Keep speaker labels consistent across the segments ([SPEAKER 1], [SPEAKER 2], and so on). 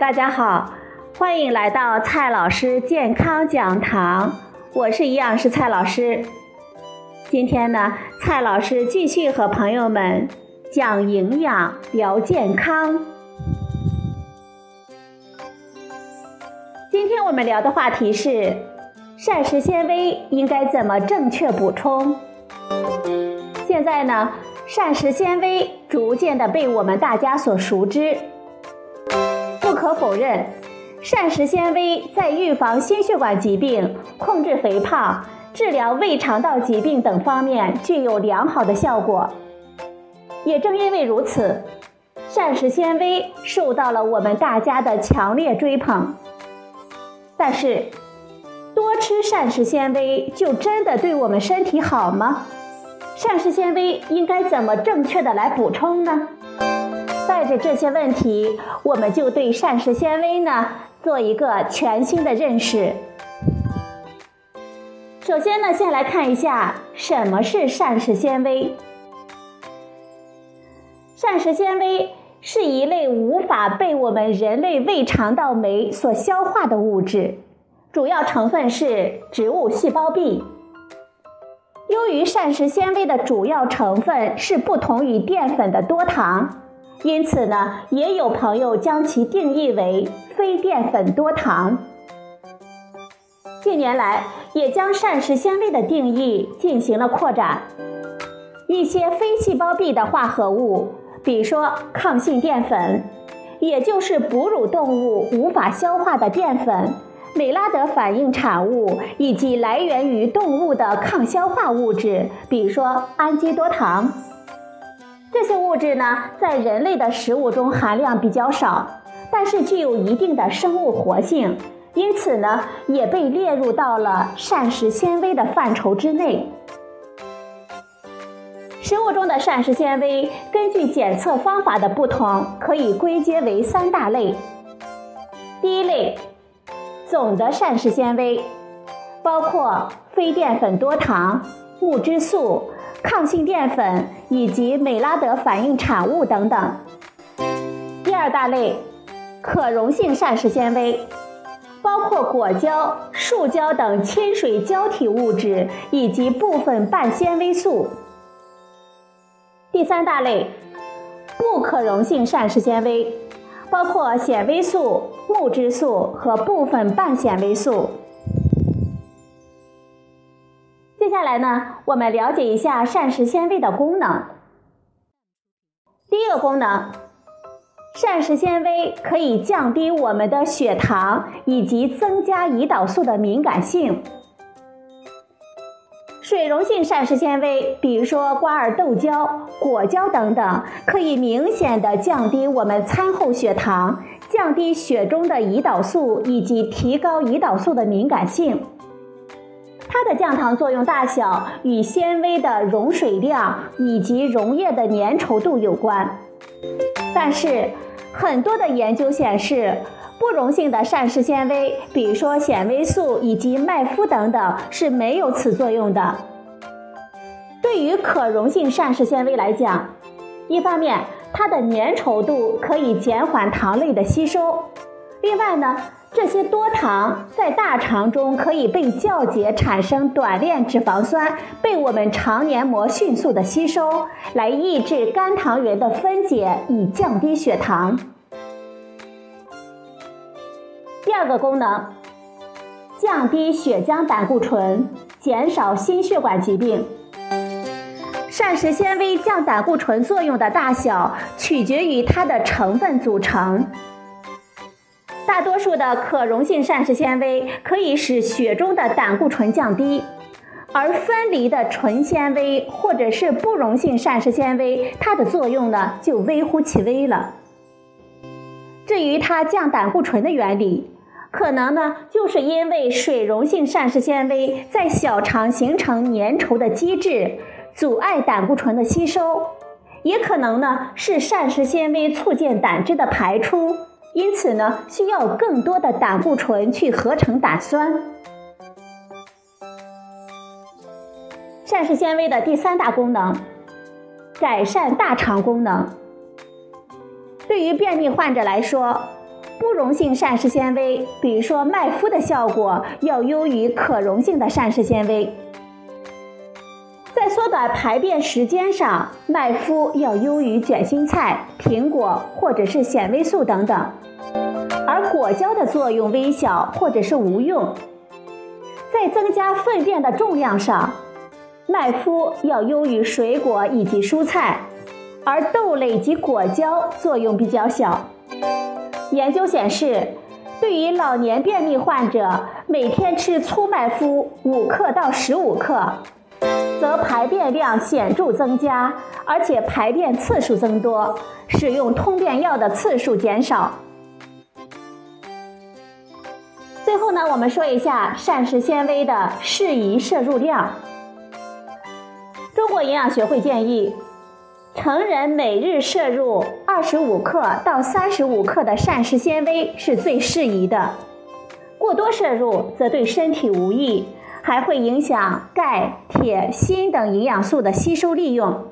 [SPEAKER 1] 大家好，欢迎来到蔡老师健康讲堂，我是营养师蔡老师。今天呢，蔡老师继续和朋友们讲营养、聊健康。今天我们聊的话题是膳食纤维应该怎么正确补充。现在呢，膳食纤维逐渐的被我们大家所熟知。不可否认，膳食纤维在预防心血管疾病、控制肥胖、治疗胃肠道疾病等方面具有良好的效果。也正因为如此，膳食纤维受到了我们大家的强烈追捧。但是，多吃膳食纤维就真的对我们身体好吗？膳食纤维应该怎么正确的来补充呢？这些问题，我们就对膳食纤维呢做一个全新的认识。首先呢，先来看一下什么是膳食纤维。膳食纤维是一类无法被我们人类胃肠道酶所消化的物质，主要成分是植物细胞壁。由于膳食纤维的主要成分是不同于淀粉的多糖。因此呢，也有朋友将其定义为非淀粉多糖。近年来，也将膳食纤维的定义进行了扩展。一些非细胞壁的化合物，比如说抗性淀粉，也就是哺乳动物无法消化的淀粉、美拉德反应产物，以及来源于动物的抗消化物质，比如说氨基多糖。这些物质呢，在人类的食物中含量比较少，但是具有一定的生物活性，因此呢，也被列入到了膳食纤维的范畴之内。食物中的膳食纤维，根据检测方法的不同，可以归结为三大类。第一类，总的膳食纤维，包括非淀粉多糖、木质素。抗性淀粉以及美拉德反应产物等等。第二大类，可溶性膳食纤维，包括果胶、树胶等亲水胶体物质以及部分半纤维素。第三大类，不可溶性膳食纤维，包括纤维素、木质素和部分半纤维素。接下来呢，我们了解一下膳食纤维的功能。第一个功能，膳食纤维可以降低我们的血糖以及增加胰岛素的敏感性。水溶性膳食纤维，比如说瓜尔豆胶、果胶等等，可以明显的降低我们餐后血糖，降低血中的胰岛素以及提高胰岛素的敏感性。它的降糖作用大小与纤维的溶水量以及溶液的粘稠度有关，但是很多的研究显示，不溶性的膳食纤维，比如说纤维素以及麦麸等等，是没有此作用的。对于可溶性膳食纤维来讲，一方面它的粘稠度可以减缓糖类的吸收，另外呢。这些多糖在大肠中可以被酵解，产生短链脂肪酸，被我们肠黏膜迅速的吸收，来抑制肝糖原的分解，以降低血糖。第二个功能，降低血浆胆固醇，减少心血管疾病。膳食纤维降胆固醇作用的大小取决于它的成分组成。大多数的可溶性膳食纤维可以使血中的胆固醇降低，而分离的纯纤维或者是不溶性膳食纤维，它的作用呢就微乎其微了。至于它降胆固醇的原理，可能呢就是因为水溶性膳食纤维在小肠形成粘稠的机制，阻碍胆固醇的吸收，也可能呢是膳食纤维促进胆汁的排出。因此呢，需要更多的胆固醇去合成胆酸。膳食纤维的第三大功能，改善大肠功能。对于便秘患者来说，不溶性膳食纤维，比如说麦麸的效果要优于可溶性的膳食纤维。在缩短排便时间上，麦麸要优于卷心菜、苹果或者是纤维素等等，而果胶的作用微小或者是无用。在增加粪便的重量上，麦麸要优于水果以及蔬菜，而豆类及果胶作用比较小。研究显示，对于老年便秘患者，每天吃粗麦麸五克到十五克。则排便量显著增加，而且排便次数增多，使用通便药的次数减少。最后呢，我们说一下膳食纤维的适宜摄入量。中国营养学会建议，成人每日摄入二十五克到三十五克的膳食纤维是最适宜的，过多摄入则对身体无益。还会影响钙、铁、锌等营养素的吸收利用。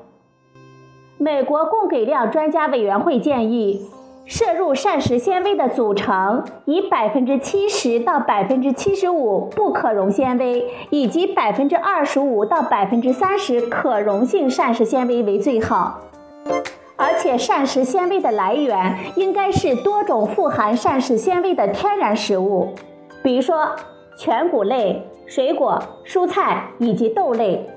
[SPEAKER 1] 美国供给量专家委员会建议，摄入膳食纤维的组成以百分之七十到百分之七十五不可溶纤维，以及百分之二十五到百分之三十可溶性膳食纤维为最好。而且，膳食纤维的来源应该是多种富含膳食纤维的天然食物，比如说全谷类。水果、蔬菜以及豆类，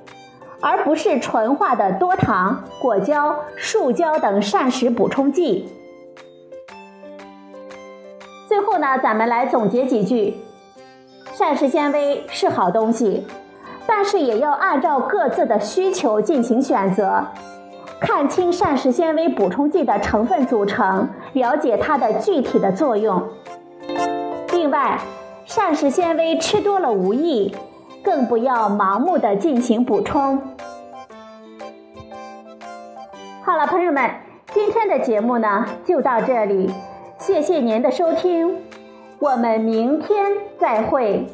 [SPEAKER 1] 而不是纯化的多糖、果胶、树胶等膳食补充剂。最后呢，咱们来总结几句：膳食纤维是好东西，但是也要按照各自的需求进行选择，看清膳食纤维补充剂的成分组成，了解它的具体的作用。另外，膳食纤维吃多了无益，更不要盲目的进行补充。好了，朋友们，今天的节目呢就到这里，谢谢您的收听，我们明天再会。